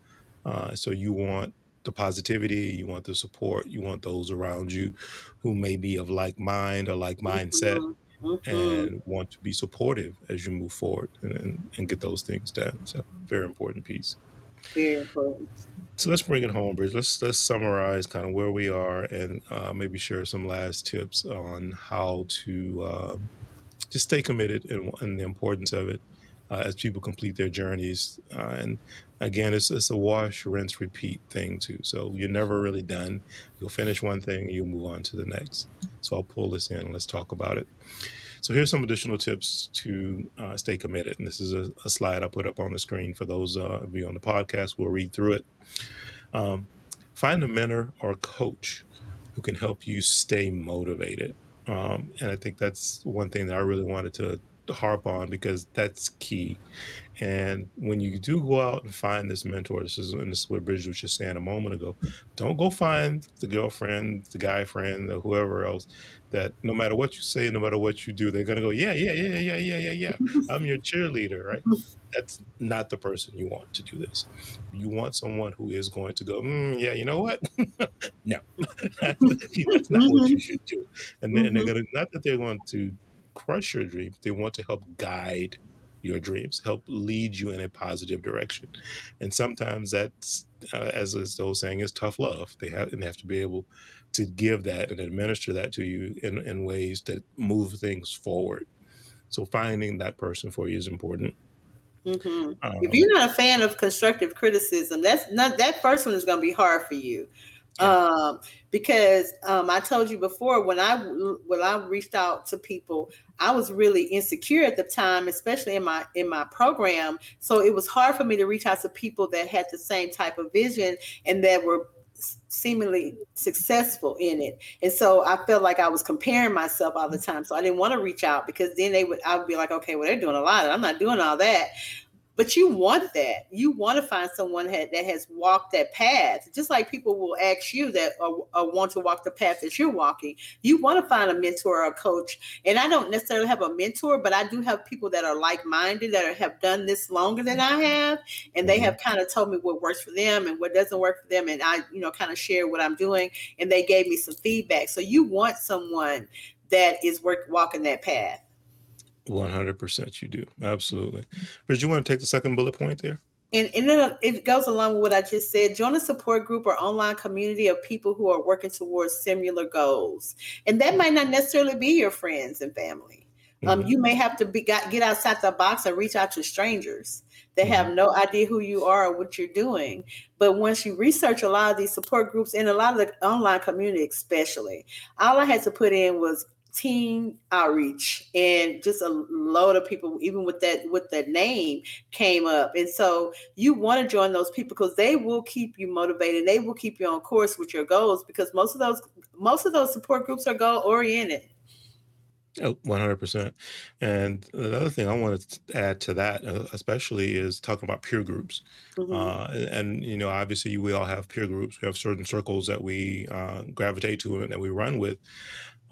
Uh, so you want the positivity, you want the support, you want those around you who may be of like mind or like mindset. Mm-hmm. Mm-hmm. and want to be supportive as you move forward and, and, get those things done. So, very important piece. Very important. So let's bring it home, Bridge. Let's let's summarize kind of where we are and uh, maybe share some last tips on how to uh, just stay committed and, and, the importance of it uh, as people complete their journeys. Uh, and again, it's it's a wash, rinse, repeat thing too. So you're never really done. You'll finish one thing, you'll move on to the next. So I'll pull this in let's talk about it. So here's some additional tips to uh, stay committed. And this is a, a, slide I put up on the screen for those uh, of you on the podcast. We'll read through it. Um, find a mentor or coach who can help you stay motivated. Um, and I think that's one thing that I really wanted to harp on because that's key. And when you do go out and find this mentor, this is and this is what Bridgit was just saying a moment ago. Don't go find the girlfriend, the guy friend, or whoever else that no matter what you say, no matter what you do, they're gonna go, yeah, yeah, yeah, yeah, yeah, yeah, yeah. I'm your cheerleader, right? That's not the person you want to do this. You want someone who is going to go, mm, yeah, you know what? no, that's, not what you should do. And then they're gonna not that they're going to crush your dreams. they want to help guide your dreams, help lead you in a positive direction. And sometimes that's, uh, as this old saying is, tough love. They have, and they have to be able to give that and administer that to you in, in ways that move things forward. So finding that person for you is important. Mm-hmm. Um, if you're not a fan of constructive criticism, that's not that first one is going to be hard for you um, because um, I told you before when I when I reached out to people, I was really insecure at the time, especially in my in my program. So it was hard for me to reach out to people that had the same type of vision and that were seemingly successful in it. And so I felt like I was comparing myself all the time. So I didn't want to reach out because then they would I would be like, okay, well, they're doing a lot. I'm not doing all that but you want that. You want to find someone that, that has walked that path. Just like people will ask you that or, or, want to walk the path that you're walking you want to find a mentor or a coach. And i don't necessarily have a mentor but i do have people that are like-minded that are, have done this longer than i have and they mm-hmm. have kind of told me what works for them and what doesn't work for them and i you know kind of share what i'm doing and they gave me some feedback. So you want someone that is work walking that path 100% you do. Absolutely. But you want to take the second bullet point there? And, and then it goes along with what I just said. Join a support group or online community of people who are working towards similar goals. And that might not necessarily be your friends and family. Um, mm-hmm. you may have to be got, get outside the box and reach out to strangers that mm-hmm. have no idea who you are or what you're doing. But once you research a lot of these support groups and a lot of the online community, especially, all I had to put in was teen outreach and just a load of people even with that with that name came up and so you want to join those people because they will keep you motivated they will keep you on course with your goals because most of those most of those support groups are goal oriented Oh, 100%. And the other thing I want to add to that, uh, especially, is talking about peer groups. Mm-hmm. Uh, and, and, you know, obviously, we all have peer groups. We have certain circles that we uh, gravitate to and that we run with.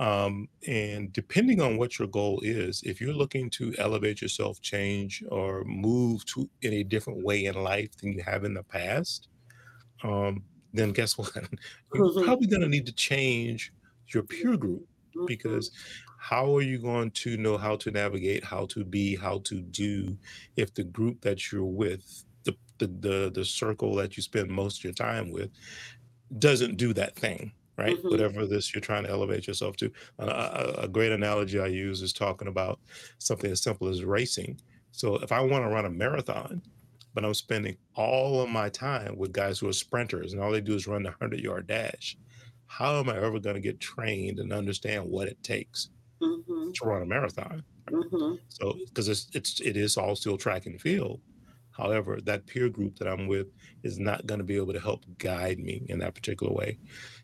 Um, and depending on what your goal is, if you're looking to elevate yourself, change, or move to in a different way in life than you have in the past, um, then guess what? You're mm-hmm. probably going to need to change your peer group mm-hmm. because how are you going to know how to navigate, how to be, how to do if the group that you're with, the the the, the circle that you spend most of your time with, doesn't do that thing? Right? Mm-hmm. Whatever this you're trying to elevate yourself to. Uh, a, a, great analogy I use is talking about something as simple as racing. So if I want to run a marathon, but I'm spending all of my time with guys who are sprinters and all they do is run the 100 yard dash, how am I ever going to get trained and understand what it takes mm-hmm. to run a marathon? Mm-hmm. So, because it's, it's, it is all still track and field. However, that peer group that I'm with is not going to be able to help guide me in that particular way.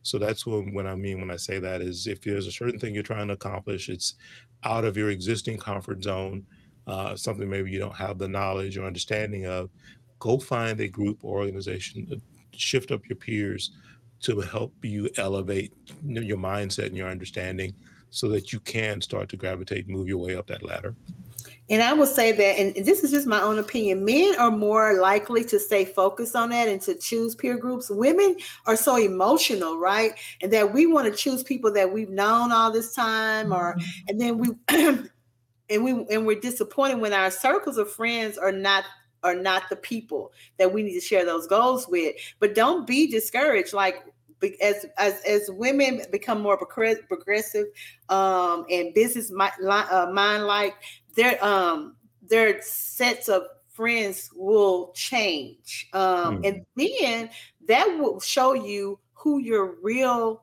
So that's what, what I mean when I say that is if there's a certain thing you're trying to accomplish, it's out of your existing comfort zone, uh, something maybe you don't have the knowledge or understanding of, go find a group or organization, shift up your peers to help you elevate your mindset and your understanding so that you can start to gravitate, move your way up that ladder. And I will say that, and this is just my own opinion, men are more likely to stay focused on that and to choose peer groups. Women are so emotional, right? And that we want to choose people that we've known all this time, or mm-hmm. and then we and we and we're disappointed when our circles of friends are not are not the people that we need to share those goals with. But don't be discouraged. Like as as as women become more progressive um, and business uh, mind like their um their sets of friends will change um, mm. and then that will show you who your real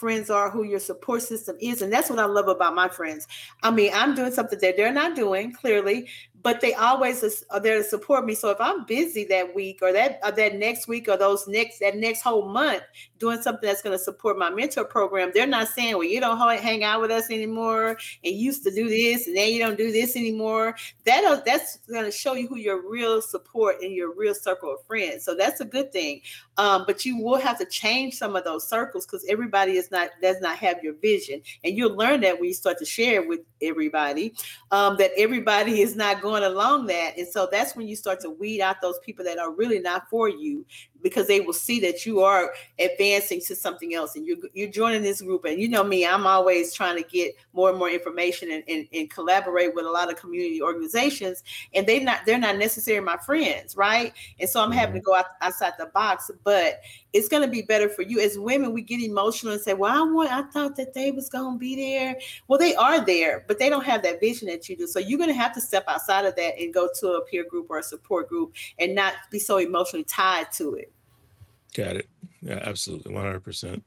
friends are, who your support system is. And that's what I love about my friends. I mean, I'm doing something that they're not doing, clearly, but they always are there to support me. So if I'm busy that week or that or that next week or those next that next whole month doing something that's going to support my mentor program, they're not saying, "Well, you don't hang out with us anymore, and you used to do this, and now you don't do this anymore." That that's going to show you who your real support and your real circle of friends. So that's a good thing. Um, but you will have to change some of those circles because everybody is not does not have your vision, and you'll learn that when you start to share with everybody um, that everybody is not going along that, and so that's when you start to weed out those people that are really not for you because they will see that you are advancing to something else and you're, you're joining this group. And you know me i'm always trying to get more and more information and, and, and collaborate with a lot of community organizations and they not they're not necessarily my friends right? And so i'm having to mm-hmm. go out, outside the box but it's going to be better for you. As women we get emotional and say well i want i thought that they was going to be there. Well they are there but they don't have that vision that you do. So you're going to have to step outside of that and go to a peer group or a support group and not be so emotionally tied to it Got it. Yeah, absolutely. 100%.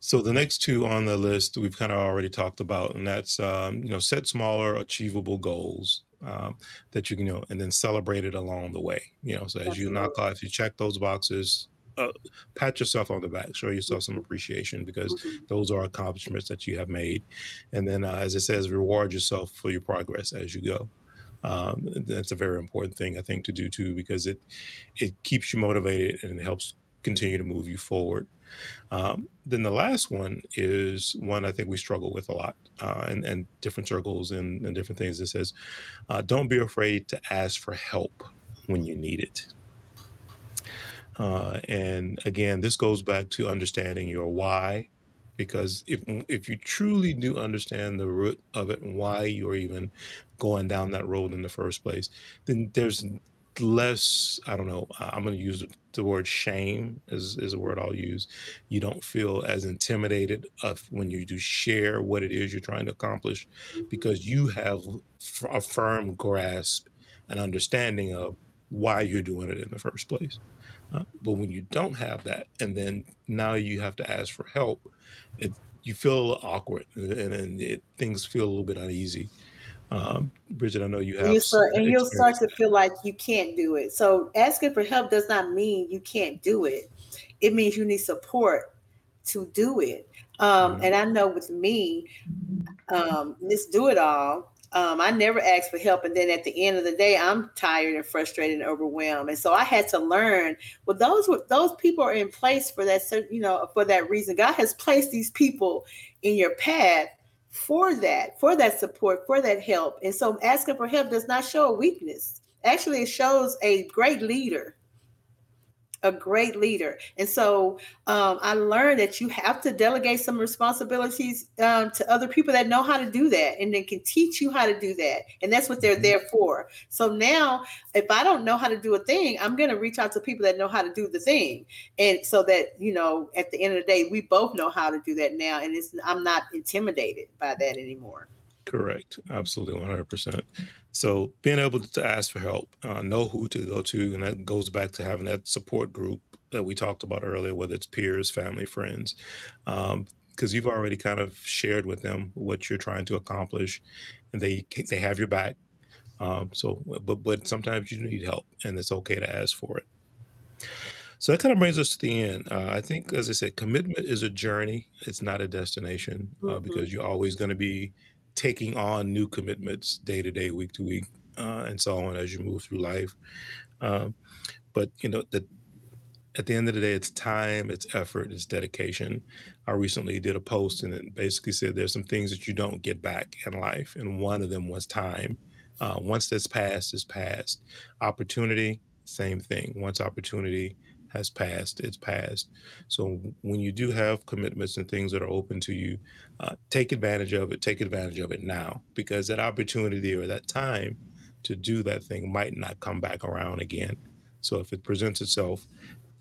So the next two on the list we've kind of already talked about, and that's um, you know set smaller, achievable goals um, that you can you know, and then celebrate it along the way. You know, so as you knock off, if you check those boxes, uh, pat yourself on the back, show yourself some appreciation because mm-hmm. those are accomplishments that you have made, and then uh, as it says, reward yourself for your progress as you go. Um, that's a very important thing I think to do too because it it keeps you motivated and helps continue to move you forward. Um, then the last one is one I think we struggle with a lot uh, and, and different circles and, and different things. It says, uh, don't be afraid to ask for help when you need it. Uh, and again, this goes back to understanding your why because if if you truly do understand the root of it and why you're even going down that road in the first place, then there's less i don't know i'm going to use the word shame is, is a word i'll use. You don't feel as intimidated of when you do share what it is you're trying to accomplish because you have a firm grasp and understanding of why you're doing it in the first place but when you don't have that and then now you have to ask for help it, you feel a little awkward and, and it, things feel a little bit uneasy. Um, Bridgit, I know you have. And, you start, and you'll start to feel like you can't do it. So asking for help does not mean you can't do it. It means you need support to do it. Um, mm-hmm. And I know with me, um, Miss Do It All, um, I never asked for help, and then at the end of the day, I'm tired and frustrated and overwhelmed. And so I had to learn. Well, those those people are in place for that, you know, for that reason. God has placed these people in your path for that, for that support, for that help. And so asking for help does not show a weakness. Actually, it shows a great leader a great leader. And so um, I learned that you have to delegate some responsibilities um, to other people that know how to do that and then can teach you how to do that. And that's what they're mm-hmm. there for. So now, if I don't know how to do a thing, I'm going to reach out to people that know how to do the thing. And so that, you know, at the end of the day, we both know how to do that now. And it's, I'm not intimidated by that anymore. Correct. Absolutely. 100%. So being able to ask for help, uh, know who to go to, and that goes back to having that support group that we talked about earlier, whether it's peers, family, friends, because um, you've already kind of shared with them what you're trying to accomplish, and they they have your back. Um, so, but but sometimes you need help, and it's okay to ask for it. So that kind of brings us to the end. Uh, I think, as I said, commitment is a journey; it's not a destination, uh, mm-hmm. because you're always going to be taking on new commitments day to day, week to week, uh, and so on as you move through life. Um, but you know that at the end of the day, it's time, it's effort, it's dedication. I recently did a post and it basically said there's some things that you don't get back in life, and one of them was time. Uh, once that's passed, it's passed. Opportunity, same thing. Once opportunity has passed, it's passed. So when you do have commitments and things that are open to you, uh, take advantage of it. Take advantage of it now because that opportunity or that time to do that thing might not come back around again. So if it presents itself,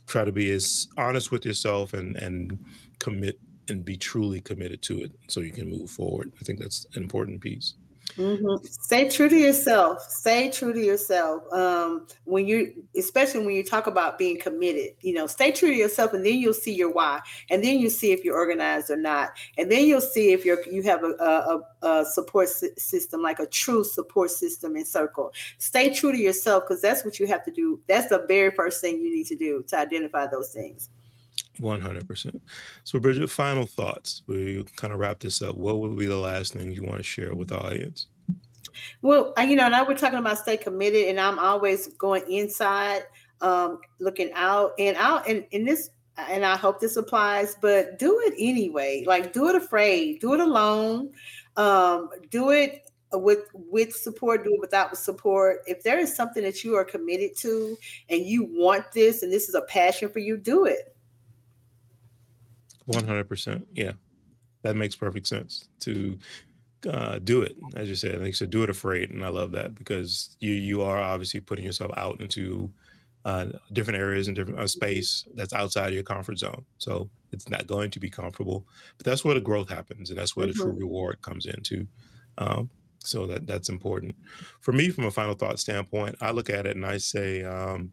try to be as honest with yourself and and commit and be truly committed to it so you can move forward. I think that's an important piece. Mm-hmm. Stay true to yourself. Stay true to yourself. Um, when you, especially when you talk about being committed, you know, stay true to yourself, and then you'll see your why, and then you see if you're organized or not, and then you'll see if you're you have a, a, a support system, like a true support system in circle. Stay true to yourself because that's what you have to do. That's the very first thing you need to do to identify those things. 100%. So, Bridgit, final thoughts. We kind of wrap this up. What would be the last thing you want to share with the audience? Well, you know, now we're talking about stay committed, and I'm always going inside, um, looking out and out. And in this, and I hope this applies, but do it anyway. Like, do it afraid, do it alone, um, do it with with support do it without support if there is something that you are committed to and you want this and this is a passion for you do it 100%. Yeah. That makes perfect sense to uh, do it. As you said, like you said, do it afraid. And I love that because you, you are obviously putting yourself out into uh, different areas and different uh, space that's outside of your comfort zone. So it's not going to be comfortable, but that's where the growth happens. And that's where the true mm-hmm. reward comes into. Um, so that that's important for me from a final thought standpoint. I look at it and I say, um,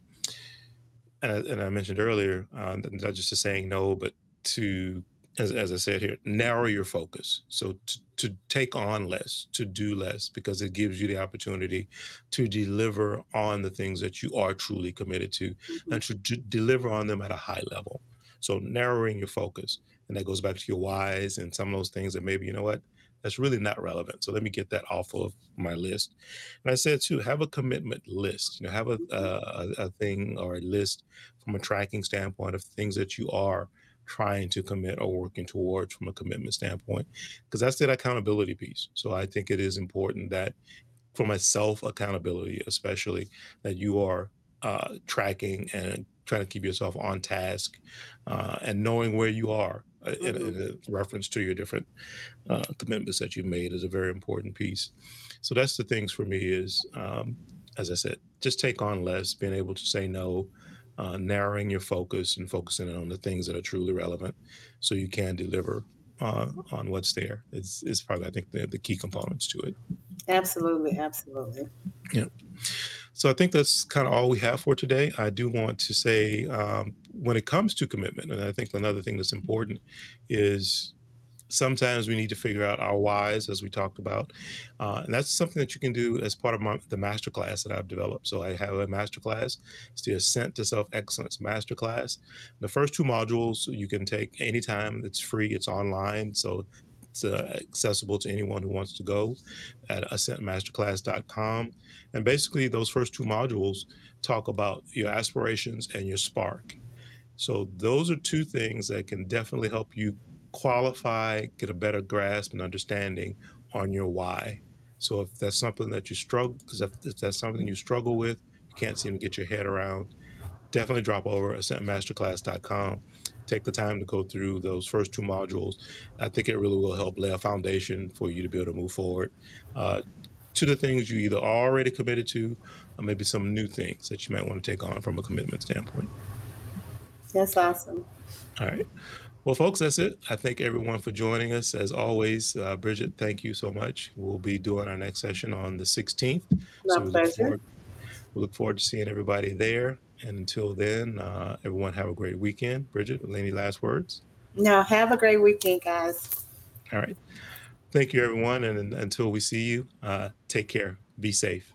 and, I, and I mentioned earlier, uh, not just a saying no, but to as, as I said here, narrow your focus. So to, to take on less, to do less, because it gives you the opportunity to deliver on the things that you are truly committed to mm-hmm. and to d- deliver on them at a high level. So narrowing your focus. And that goes back to your whys and some of those things that maybe, you know what, that's really not relevant. So let me get that off of my list. And I said too, have a commitment list. You know, have a, mm-hmm. a, a thing or a list from a tracking standpoint of things that you are trying to commit or working towards from a commitment standpoint because that's that accountability piece so i think it is important that for myself accountability especially that you are uh, tracking and trying to keep yourself on task uh, and knowing where you are uh, in, mm-hmm. in, a reference to your different uh, commitments that you've made is a very important piece so that's the things for me is um, as i said just take on less being able to say no uh, narrowing your focus and focusing on the things that are truly relevant so you can deliver uh, on what's there is, is probably i think the, the key components to it. Absolutely absolutely. Yeah. So i think that's kind of all we have for today. I do want to say um, when it comes to commitment and i think another thing that's important is sometimes we need to figure out our whys as we talked about uh, and that's something that you can do as part of my, the masterclass that i've developed. So i have a masterclass it's the ascent to self-excellence masterclass. The first two modules you can take anytime it's free it's online so it's uh, accessible to anyone who wants to go at ascentmasterclass.com and basically those first two modules talk about your aspirations and your spark. So those are two things that can definitely help you qualify, get a better grasp and understanding on your why. So if that's something that you struggle, because if, if that's something you struggle with, you can't seem to get your head around, definitely drop over to ascentmasterclass.com. Take the time to go through those first two modules. I think it really will help lay a foundation for you to be able to move forward uh, to the things you either already committed to, or maybe some new things that you might want to take on from a commitment standpoint. That's awesome. All right. Well, folks, that's it. I thank everyone for joining us. As always, uh, Bridgit, thank you so much. We'll be doing our next session on the 16th. My we look, forward, we look forward to seeing everybody there. And until then, uh, everyone have a great weekend. Bridgit, any last words? No, have a great weekend, guys. All right. Thank you, everyone. And, and until we see you, uh, take care. Be safe.